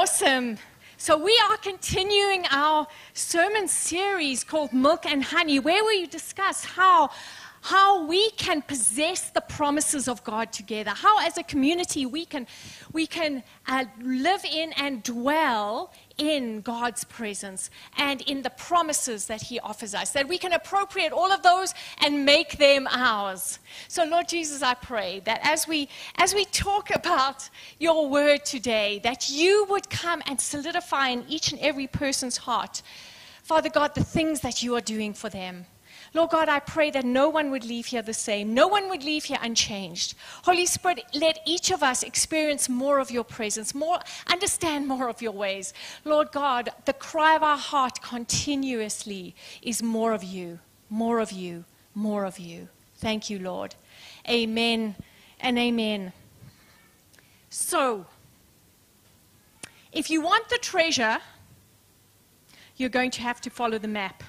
Awesome. So, we are continuing our sermon series called Milk and Honey, where we discuss how how we can possess the promises of God together, how as a community we can, we can uh, live in and dwell in God's presence and in the promises that He offers us, that we can appropriate all of those and make them ours. So, Lord Jesus, I pray that as we, as we talk about your word today, that you would come and solidify in each and every person's heart, Father God, the things that you are doing for them. Lord God, I pray that no one would leave here the same. No one would leave here unchanged. Holy Spirit, let each of us experience more of your presence, more, understand more of your ways. Lord God, the cry of our heart continuously is more of you, more of you, more of you. Thank you, Lord. Amen and amen. So, if you want the treasure, you're going to have to follow the map.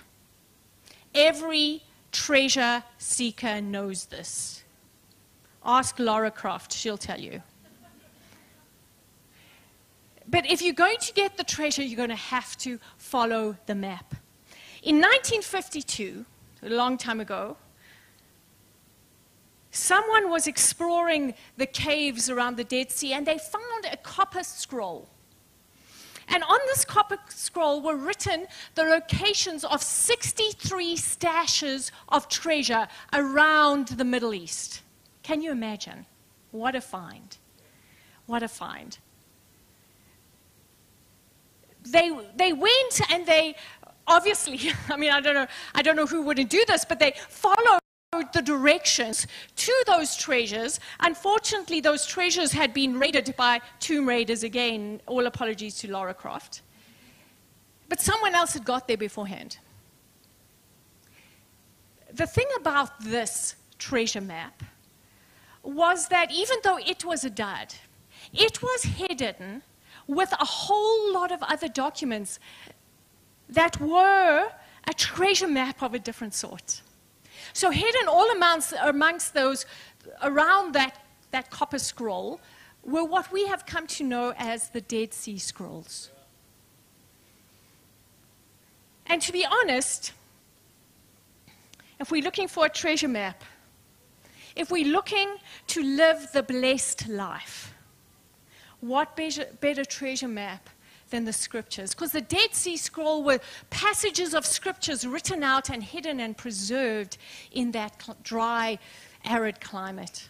Every treasure seeker knows this. Ask Lara Croft, she'll tell you. But if you're going to get the treasure, you're going to have to follow the map. In 1952, a long time ago, someone was exploring the caves around the Dead Sea and they found a copper scroll. And on this copper scroll were written the locations of 63 stashes of treasure around the Middle East. Can you imagine? What a find. What a find. They, they went and they obviously, I mean, I don't know, I don't know who wouldn't do this, but they followed the directions to those treasures. Unfortunately, those treasures had been raided by tomb raiders again. All apologies to Lara Croft. But someone else had got there beforehand. The thing about this treasure map was that even though it was a dud, it was hidden with a whole lot of other documents that were a treasure map of a different sort. So hidden all amongst, amongst those around that, that copper scroll were what we have come to know as the Dead Sea Scrolls. And to be honest, if we're looking for a treasure map, if we're looking to live the blessed life, what better, better treasure map than the scriptures. Because the Dead Sea Scroll were passages of scriptures written out and hidden and preserved in that dry, arid climate.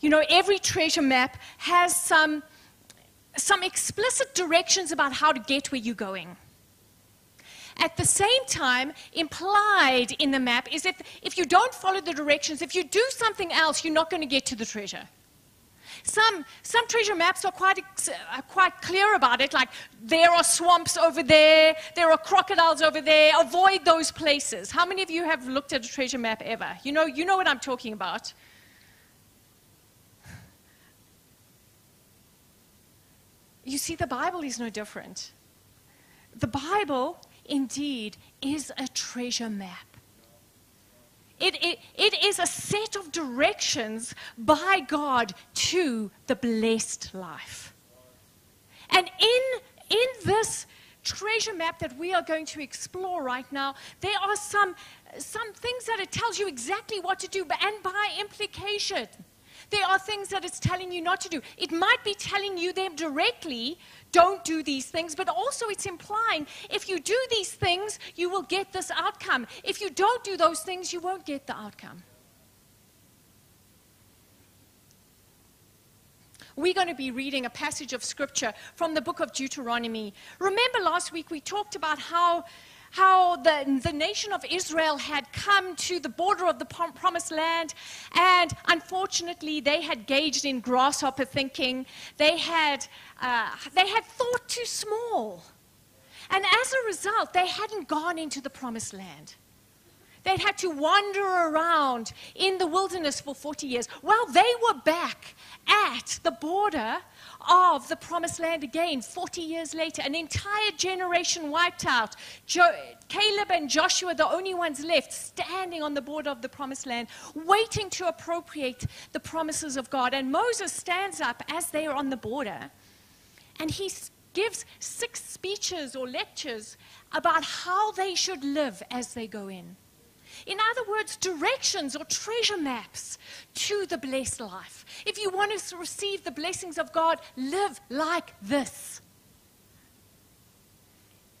You know, every treasure map has some, some explicit directions about how to get where you're going. At the same time, implied in the map is that if you don't follow the directions, if you do something else, you're not going to get to the treasure. Some, some treasure maps are quite, uh, quite clear about it, like there are swamps over there, there are crocodiles over there, avoid those places. How many of you have looked at a treasure map ever? You know, you know what I'm talking about. You see, the Bible is no different. The Bible, indeed, is a treasure map. It, it, it is a set of directions by God to the blessed life. And in, in this treasure map that we are going to explore right now, there are some, some things that it tells you exactly what to do, and by implication, there are things that it's telling you not to do. It might be telling you them directly, don't do these things, but also it's implying if you do these things, you will get this outcome. If you don't do those things, you won't get the outcome. We're going to be reading a passage of scripture from the book of Deuteronomy. Remember last week we talked about how how the, the nation of Israel had come to the border of the promised land, and unfortunately, they had gauged in grasshopper thinking. They had, uh, they had thought too small. And as a result, they hadn't gone into the promised land. They'd had to wander around in the wilderness for 40 years. Well, they were back at the border of the promised land again 40 years later. An entire generation wiped out. Jo- Caleb and Joshua, the only ones left, standing on the border of the promised land, waiting to appropriate the promises of God. And Moses stands up as they are on the border And he gives six speeches or lectures about how they should live as they go in. In other words, directions or treasure maps to the blessed life. If you want to receive the blessings of God, live like this.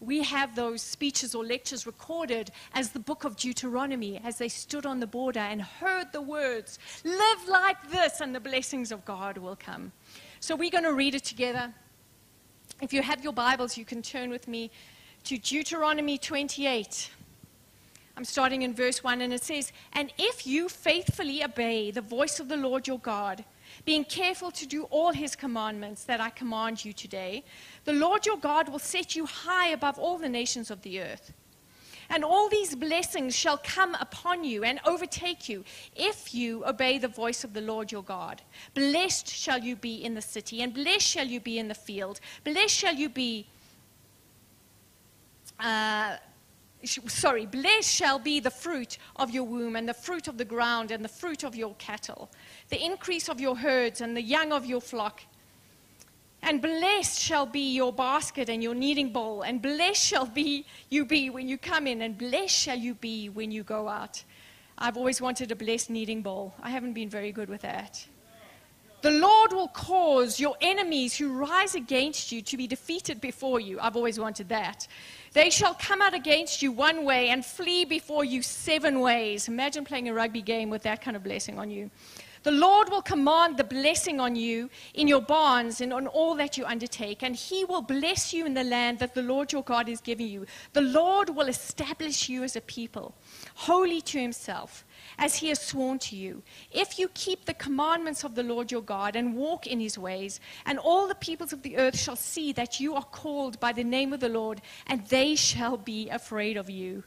We have those speeches or lectures recorded as the book of Deuteronomy as they stood on the border and heard the words, Live like this, and the blessings of God will come. So we're going to read it together. If you have your Bibles, you can turn with me to Deuteronomy 28. I'm starting in verse 1, and it says, And if you faithfully obey the voice of the Lord your God, being careful to do all his commandments that I command you today, the Lord your God will set you high above all the nations of the earth. And all these blessings shall come upon you and overtake you if you obey the voice of the Lord your God. Blessed shall you be in the city, and blessed shall you be in the field. Blessed shall you be. Uh, sorry, blessed shall be the fruit of your womb, and the fruit of the ground, and the fruit of your cattle, the increase of your herds, and the young of your flock. And blessed shall be your basket and your kneading bowl, and blessed shall be you be when you come in, and blessed shall you be when you go out. I've always wanted a blessed kneading bowl. I haven't been very good with that. The Lord will cause your enemies who rise against you to be defeated before you. I've always wanted that. They shall come out against you one way and flee before you seven ways. Imagine playing a rugby game with that kind of blessing on you. The Lord will command the blessing on you in your barns and on all that you undertake, and He will bless you in the land that the Lord your God is giving you. The Lord will establish you as a people, holy to Himself, as He has sworn to you. If you keep the commandments of the Lord your God and walk in His ways, and all the peoples of the earth shall see that you are called by the name of the Lord, and they shall be afraid of you.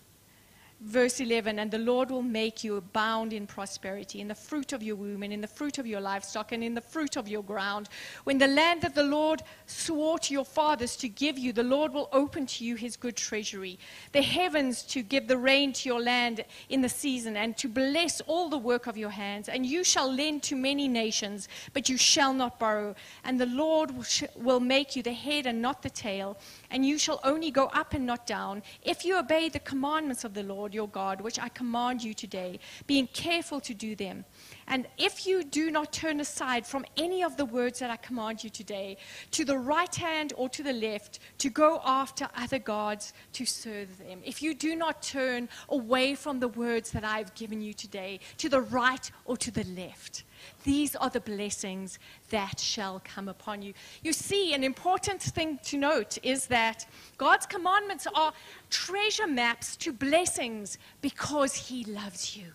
Verse 11, and the Lord will make you abound in prosperity, in the fruit of your womb, and in the fruit of your livestock, and in the fruit of your ground. When the land that the Lord swore to your fathers to give you, the Lord will open to you his good treasury, the heavens to give the rain to your land in the season, and to bless all the work of your hands. And you shall lend to many nations, but you shall not borrow. And the Lord will, make you the head and not the tail, and you shall only go up and not down, if you obey the commandments of the Lord your God, which I command you today, being careful to do them. And if you do not turn aside from any of the words that I command you today, to the right hand or to the left, to go after other gods to serve them, if you do not turn away from the words that I've given you today, to the right or to the left, these are the blessings that shall come upon you. You see, an important thing to note is that God's commandments are treasure maps to blessings because He loves you.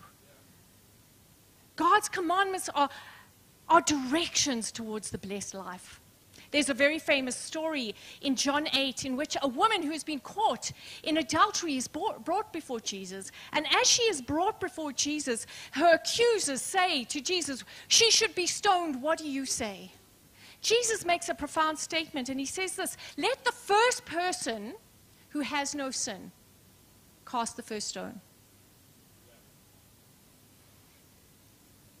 God's commandments are, are directions towards the blessed life. There's a very famous story in John 8 in which a woman who has been caught in adultery is brought, brought before Jesus. And as she is brought before Jesus, her accusers say to Jesus, She should be stoned. What do you say? Jesus makes a profound statement and he says this Let the first person who has no sin cast the first stone.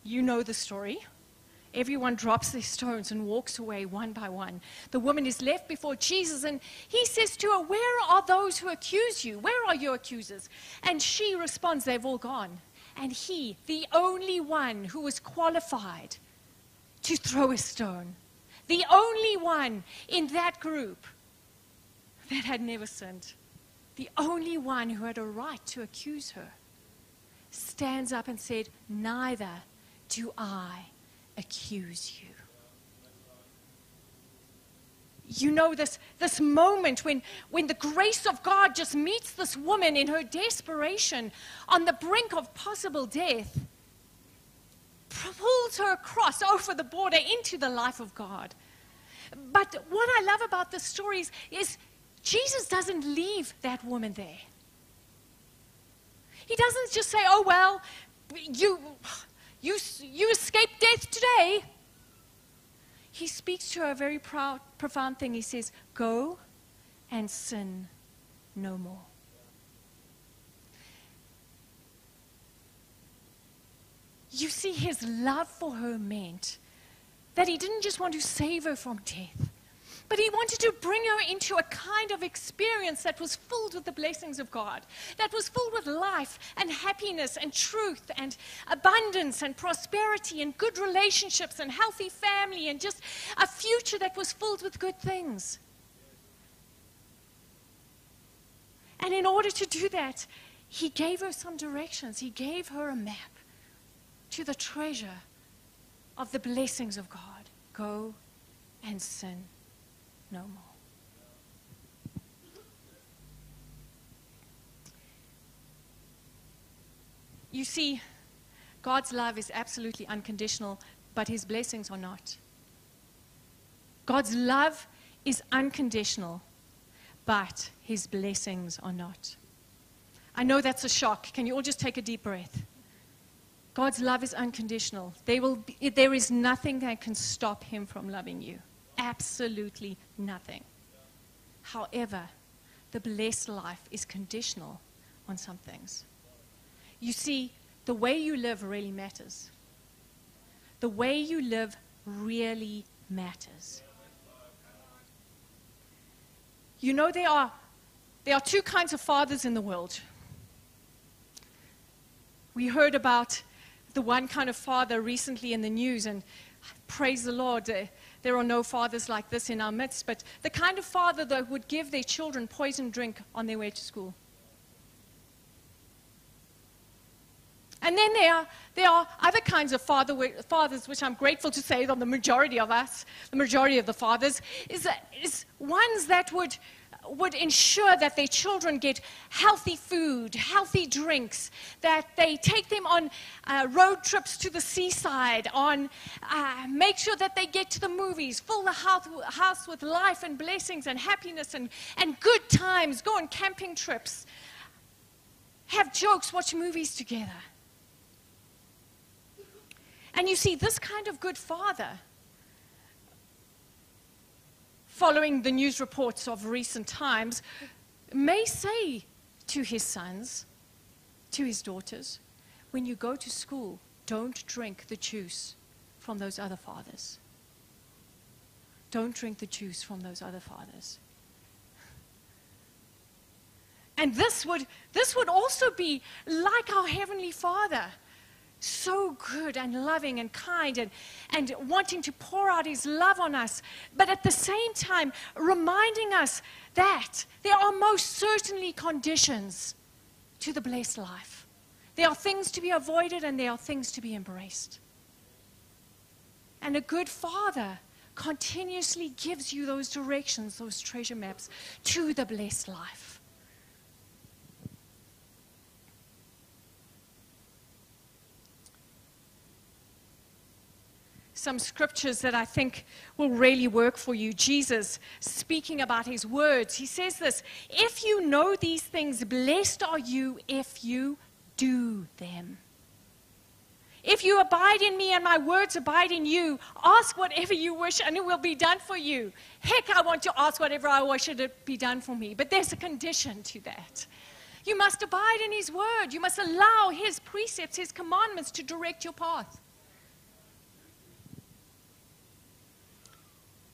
You know the story. Everyone drops their stones and walks away one by one. The woman is left before Jesus, and he says to her, Where are those who accuse you? Where are your accusers? And she responds, They've all gone. And he, the only one who was qualified to throw a stone, the only one in that group that had never sinned, the only one who had a right to accuse her, stands up and said, Neither do I accuse you. You know, this, this moment when, when the grace of God just meets this woman in her desperation on the brink of possible death, pulls her across over the border into the life of God. But what I love about this story is, is Jesus doesn't leave that woman there. He doesn't just say, oh, well, you, you, you escaped death today. He speaks to her a very proud, profound thing. He says, Go and sin no more. You see, his love for her meant that he didn't just want to save her from death, But he wanted to bring her into a kind of experience that was filled with the blessings of God, that was filled with life and happiness and truth and abundance and prosperity and good relationships and healthy family and just a future that was filled with good things. And in order to do that, he gave her some directions. He gave her a map to the treasure of the blessings of God. Go and sin no more. You see, God's love is absolutely unconditional, but his blessings are not. God's love is unconditional, but his blessings are not. I know that's a shock. Can you all just take a deep breath? God's love is unconditional. Be, there is nothing that can stop him from loving you. Absolutely nothing. However, the blessed life is conditional on some things. You see, the way you live really matters. The way you live really matters. You know, there are, there are two kinds of fathers in the world. We heard about the one kind of father recently in the news, and praise the Lord, uh, there are no fathers like this in our midst, but the kind of father that would give their children poison drink on their way to school. And then there are, there are other kinds of father, fathers, which I'm grateful to say that the majority of us, the majority of the fathers, is, is ones that would would ensure that their children get healthy food, healthy drinks, that they take them on uh, road trips to the seaside, on uh, make sure that they get to the movies, fill the house, house with life and blessings and happiness and, and good times, go on camping trips, have jokes, watch movies together. And you see, this kind of good father following the news reports of recent times, may say to his sons, to his daughters, when you go to school, don't drink the juice from those other fathers. Don't drink the juice from those other fathers. And this would, this would also be like our Heavenly Father so good and loving and kind and, and wanting to pour out his love on us, but at the same time reminding us that there are most certainly conditions to the blessed life. There are things to be avoided and there are things to be embraced. And a good father continuously gives you those directions, those treasure maps to the blessed life. Some scriptures that I think will really work for you. Jesus speaking about his words, he says this If you know these things, blessed are you if you do them. If you abide in me and my words abide in you, ask whatever you wish and it will be done for you. Heck, I want to ask whatever I wish it be done for me. But there's a condition to that. You must abide in his word. You must allow his precepts, his commandments to direct your path.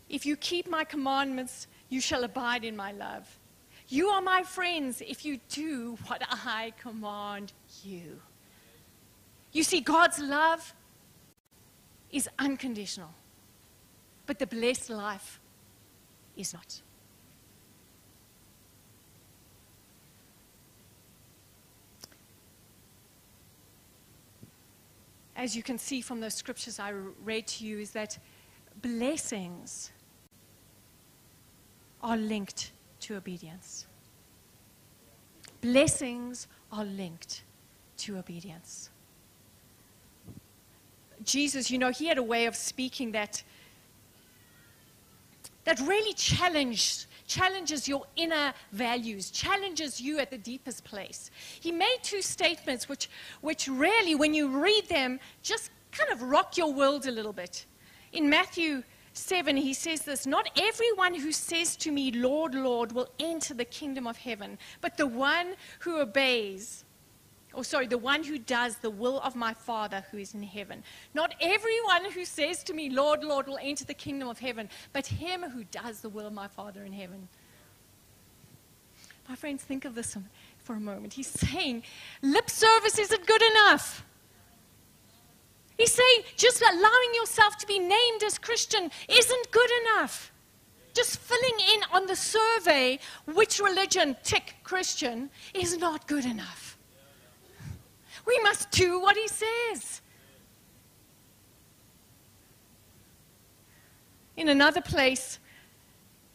If you keep my commandments, you shall abide in my love. You are my friends if you do what I command you. You see, God's love is unconditional, but the blessed life is not. As you can see from the scriptures I read to you, is that blessings are linked to obedience. Blessings are linked to obedience. Jesus, you know, he had a way of speaking that that really challenged challenges your inner values, challenges you at the deepest place. He made two statements which which really when you read them just kind of rock your world a little bit. In Matthew 7, he says this Not everyone who says to me, Lord, Lord, will enter the kingdom of heaven, but the one who obeys or sorry, the one who does the will of my Father who is in heaven. Not everyone who says to me, Lord, Lord, will enter the kingdom of heaven, but him who does the will of my Father in heaven. My friends, think of this for a moment. He's saying, lip service isn't good enough. He's saying, just allowing yourself to be named as Christian isn't good enough. Just filling in on the survey which religion, tick Christian, is not good enough. We must do what he says. In another place,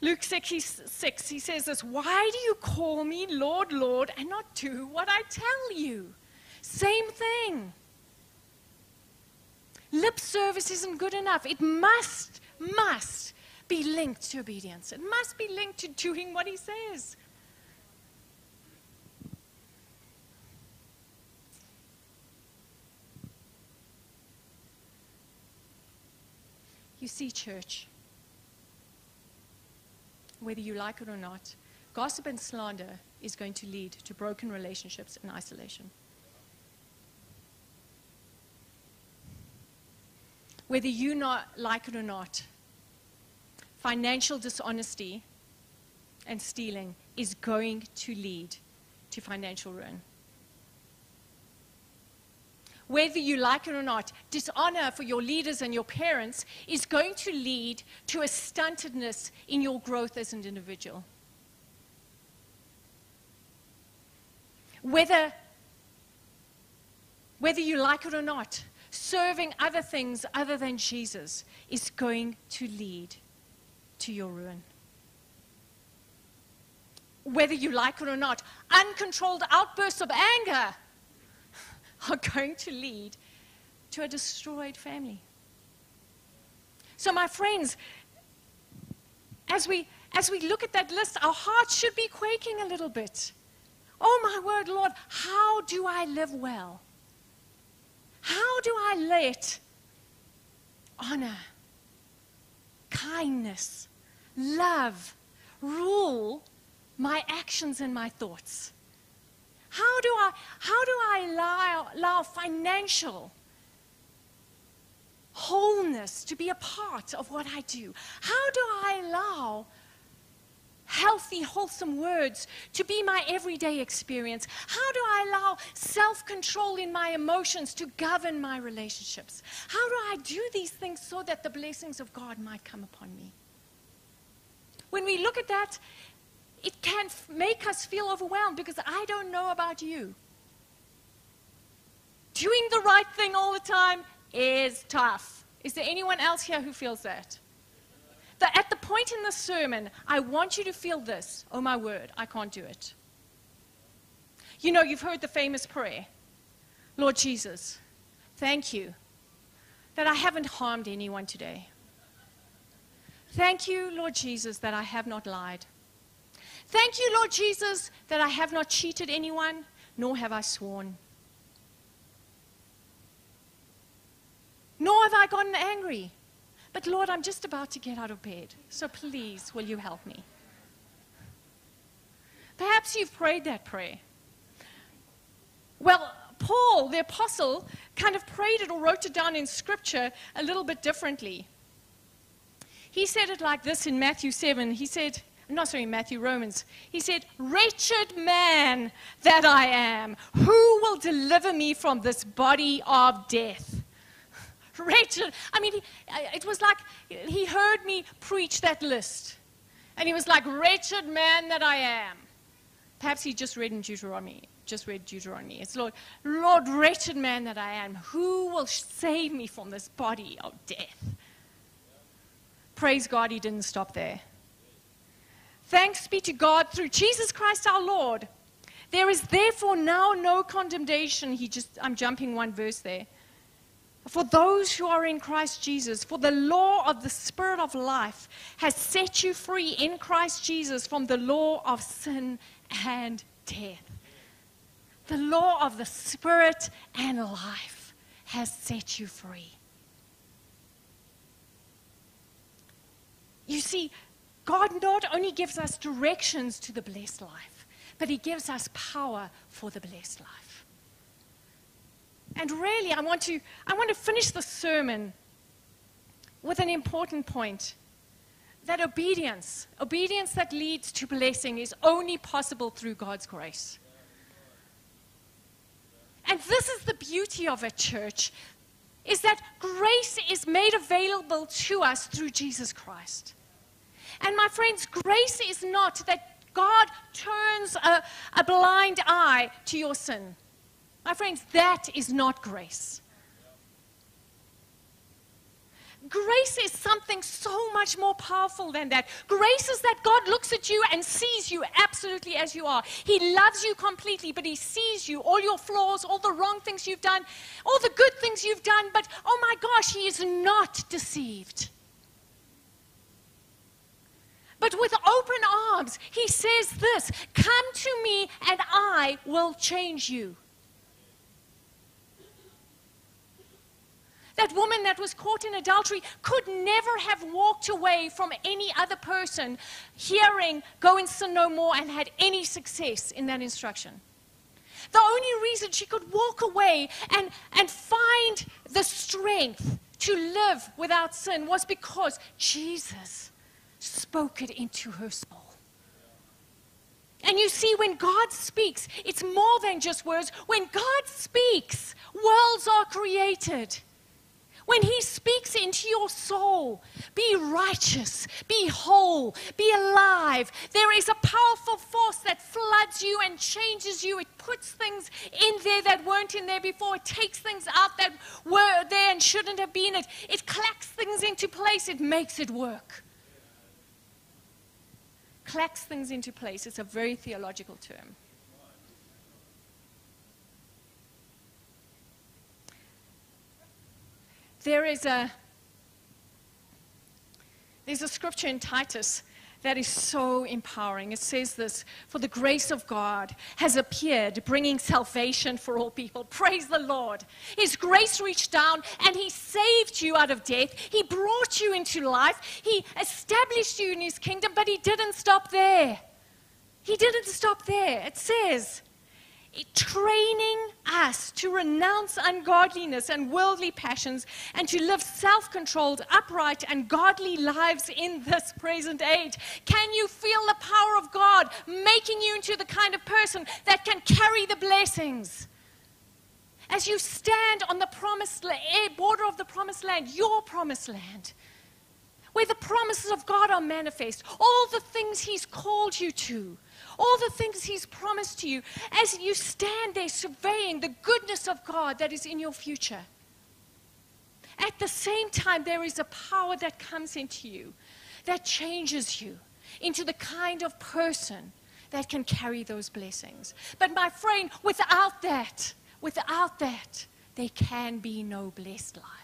Luke 6, 6, he says this Why do you call me Lord, Lord, and not do what I tell you? Same thing. Lip service isn't good enough. It must, must be linked to obedience. It must be linked to doing what he says. You see, church, whether you like it or not, gossip and slander is going to lead to broken relationships and isolation. Whether you not like it or not, financial dishonesty and stealing is going to lead to financial ruin. Whether you like it or not, dishonor for your leaders and your parents is going to lead to a stuntedness in your growth as an individual. Whether, whether you like it or not, serving other things other than Jesus is going to lead to your ruin. Whether you like it or not, uncontrolled outbursts of anger are going to lead to a destroyed family. So, my friends, as we, as we look at that list, our hearts should be quaking a little bit. Oh, my word, Lord, how do I live well? How do I let honor, kindness, love rule my actions and my thoughts? How do I, how do I allow, allow financial wholeness to be a part of what I do? How do I allow healthy, wholesome words to be my everyday experience? How do I allow self control in my emotions to govern my relationships? How do I do these things so that the blessings of God might come upon me? When we look at that, it can make us feel overwhelmed because I don't know about you. Doing the right thing all the time is tough. Is there anyone else here who feels that? At the point in the sermon, I want you to feel this oh my word, I can't do it. You know, you've heard the famous prayer Lord Jesus, thank you that I haven't harmed anyone today. Thank you, Lord Jesus, that I have not lied. Thank you, Lord Jesus, that I have not cheated anyone, nor have I sworn. Nor have I gotten angry. But Lord, I'm just about to get out of bed, so please, will you help me? Perhaps you've prayed that prayer. Well, Paul, the apostle, kind of prayed it or wrote it down in scripture a little bit differently. He said it like this in Matthew 7. He said, no, sorry, Matthew, Romans. He said, Wretched man that I am, who will deliver me from this body of death? Wretched. I mean, it was like he heard me preach that list. And he was like, Wretched man that I am. Perhaps he just read in Deuteronomy. Just read Deuteronomy. It's Lord, Lord, wretched man that I am, who will save me from this body of death? Praise God, he didn't stop there. Thanks be to God through Jesus Christ our Lord. There is therefore now no condemnation. He just I'm jumping one verse there. For those who are in Christ Jesus, for the law of the Spirit of life has set you free in Christ Jesus from the law of sin and death. The law of the Spirit and life has set you free. You see, God not only gives us directions to the blessed life, but He gives us power for the blessed life. And really, I want to, I want to finish the sermon with an important point that obedience, obedience that leads to blessing, is only possible through God's grace. And this is the beauty of a church is that grace is made available to us through Jesus Christ. And my friends, grace is not that God turns a, a blind eye to your sin. My friends, that is not grace. Grace is something so much more powerful than that. Grace is that God looks at you and sees you absolutely as you are. He loves you completely, but He sees you, all your flaws, all the wrong things you've done, all the good things you've done, but oh my gosh, He is not deceived. But with open arms, He says this Come to me and I will change you. That woman that was caught in adultery could never have walked away from any other person hearing, go and sin no more, and had any success in that instruction. The only reason she could walk away and, and find the strength to live without sin was because Jesus spoke it into her soul. And you see, when God speaks, it's more than just words. When God speaks, worlds are created. When He speaks into your soul, be righteous, be whole, be alive. There is a powerful force that floods you and changes you. It puts things in there that weren't in there before. It takes things out that were there and shouldn't have been. It, it clacks things into place. It makes it work. Clacks things into place. It's a very theological term. There is a there's a scripture in Titus that is so empowering. It says this For the grace of God has appeared, bringing salvation for all people. Praise the Lord. His grace reached down and He saved you out of death. He brought you into life. He established you in His kingdom, but He didn't stop there. He didn't stop there. It says, training us to renounce ungodliness and worldly passions and to live self controlled, upright, and godly lives in this present age. Can you feel the power of God making you into the kind of person that can carry the blessings? As you stand on the promised eh, border of the promised land, your promised land, where the promises of God are manifest, all the things He's called you to all the things He's promised to you as you stand there surveying the goodness of God that is in your future. At the same time, there is a power that comes into you that changes you into the kind of person that can carry those blessings. But my friend, without that, without that, there can be no blessed life.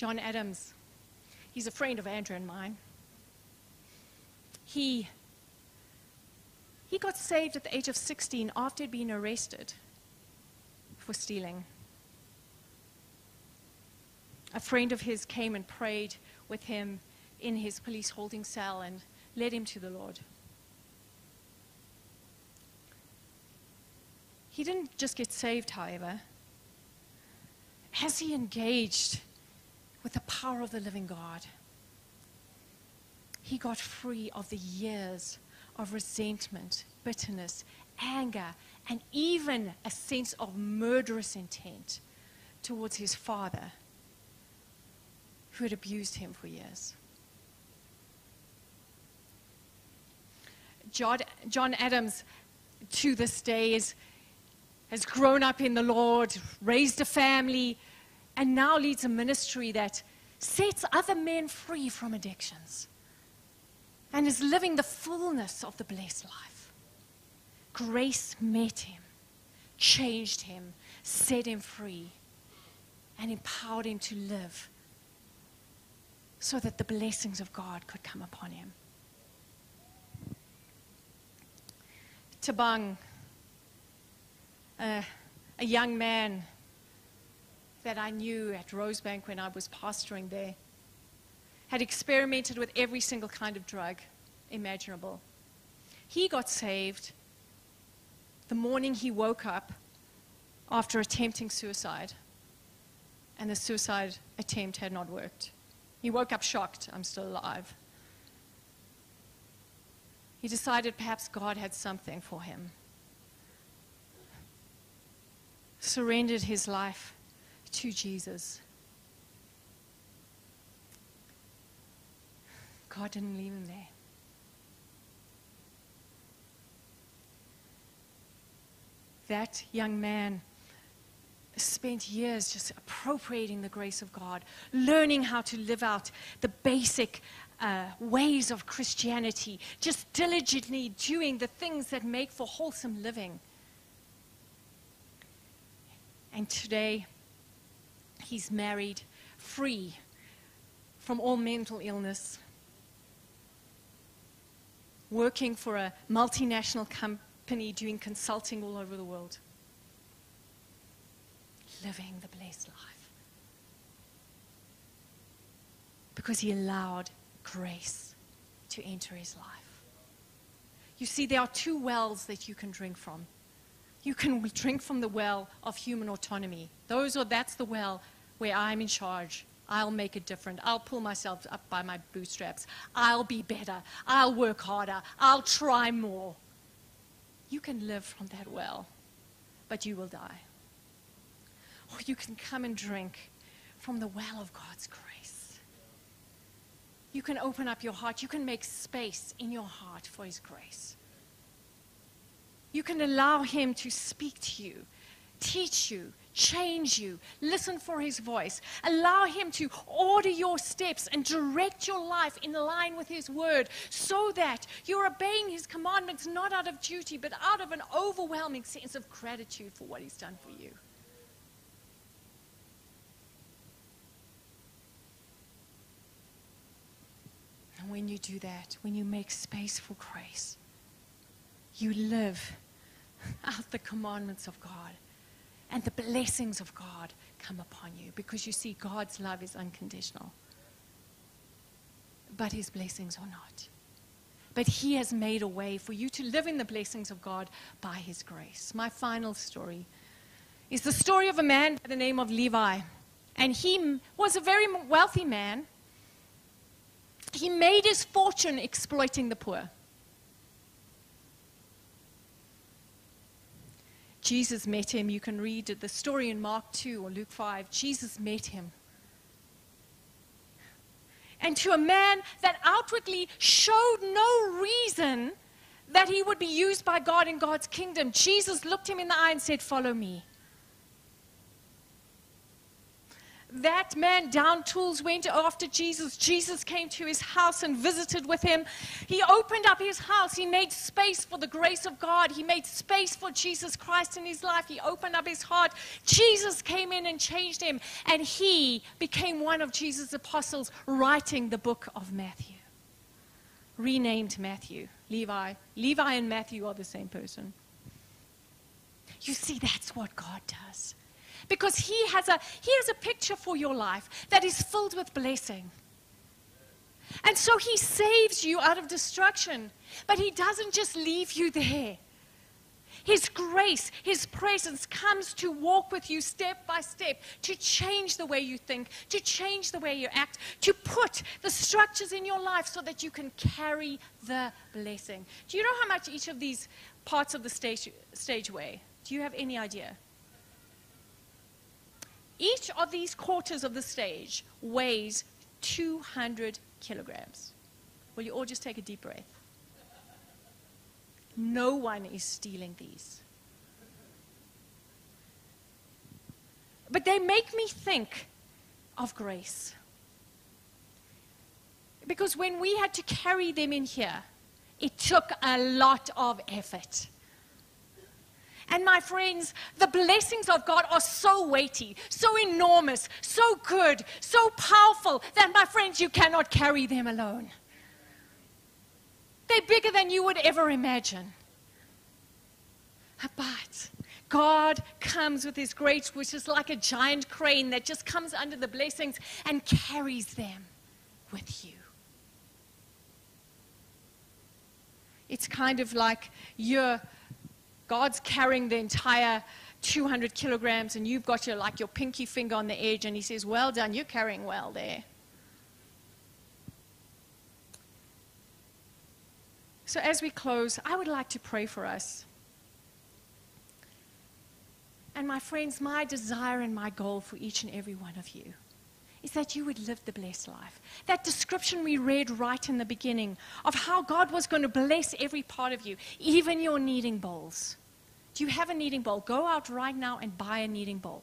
John Adams. He's a friend of Andrew and mine. He, he got saved at the age of 16 after he'd been arrested for stealing. A friend of his came and prayed with him in his police holding cell and led him to the Lord. He didn't just get saved, however. As he engaged with the power of the living God. He got free of the years of resentment, bitterness, anger, and even a sense of murderous intent towards his father who had abused him for years. John, Adams, to this day, is, has grown up in the Lord, raised a family, and now leads a ministry that sets other men free from addictions and is living the fullness of the blessed life. Grace met him, changed him, set him free, and empowered him to live so that the blessings of God could come upon him. Tabang, uh, a young man that I knew at Rosebank when I was pastoring there had experimented with every single kind of drug imaginable. He got saved the morning he woke up after attempting suicide, and the suicide attempt had not worked. He woke up shocked, I'm still alive. He decided perhaps God had something for him. Surrendered his life to Jesus. God didn't leave him there. That young man spent years just appropriating the grace of God, learning how to live out the basic uh, ways of Christianity, just diligently doing the things that make for wholesome living. And today, he's married, free from all mental illness, working for a multinational company doing consulting all over the world, living the blessed life. Because he allowed grace to enter his life. You see, there are two wells that you can drink from. You can drink from the well of human autonomy. Those are, that's the well where I'm in charge. I'll make it different. I'll pull myself up by my bootstraps. I'll be better. I'll work harder. I'll try more. You can live from that well, but you will die. Or you can come and drink from the well of God's grace. You can open up your heart. You can make space in your heart for His grace. You can allow Him to speak to you, teach you, change you. Listen for His voice. Allow Him to order your steps and direct your life in line with His word so that you're obeying His commandments not out of duty, but out of an overwhelming sense of gratitude for what He's done for you. And when you do that, when you make space for grace, you live out the commandments of God. And the blessings of God come upon you because you see, God's love is unconditional. But his blessings are not. But he has made a way for you to live in the blessings of God by his grace. My final story is the story of a man by the name of Levi. And he was a very wealthy man. He made his fortune exploiting the poor. Jesus met him. You can read the story in Mark 2 or Luke 5. Jesus met him. And to a man that outwardly showed no reason that he would be used by God in God's kingdom, Jesus looked him in the eye and said, Follow me. That man down tools went after Jesus. Jesus came to his house and visited with him. He opened up his house. He made space for the grace of God. He made space for Jesus Christ in his life. He opened up his heart. Jesus came in and changed him. And he became one of Jesus' apostles, writing the book of Matthew. Renamed Matthew. Levi. Levi and Matthew are the same person. You see, that's what God does because he has a he has a picture for your life that is filled with blessing. And so he saves you out of destruction, but he doesn't just leave you there. His grace, His presence comes to walk with you step by step, to change the way you think, to change the way you act, to put the structures in your life so that you can carry the blessing. Do you know how much each of these parts of the stage, stage weigh? Do you have any idea? Each of these quarters of the stage weighs 200 kilograms. Will you all just take a deep breath? No one is stealing these. But they make me think of grace. Because when we had to carry them in here, it took a lot of effort. And my friends, the blessings of God are so weighty, so enormous, so good, so powerful that, my friends, you cannot carry them alone. They're bigger than you would ever imagine. But God comes with His grace, which is like a giant crane that just comes under the blessings and carries them with you. It's kind of like you're, God's carrying the entire 200 kilograms and you've got your, like your pinky finger on the edge and he says, well done, you're carrying well there. So as we close, I would like to pray for us. And my friends, my desire and my goal for each and every one of you is that you would live the blessed life. That description we read right in the beginning of how God was going to bless every part of you, even your kneading bowls. You have a kneading bowl? Go out right now and buy a kneading bowl.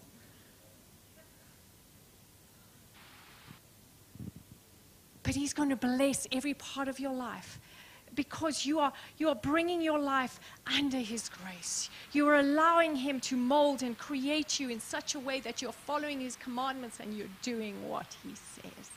But He's going to bless every part of your life because you are, you are bringing your life under His grace. You are allowing Him to mold and create you in such a way that you're following His commandments and you're doing what He says.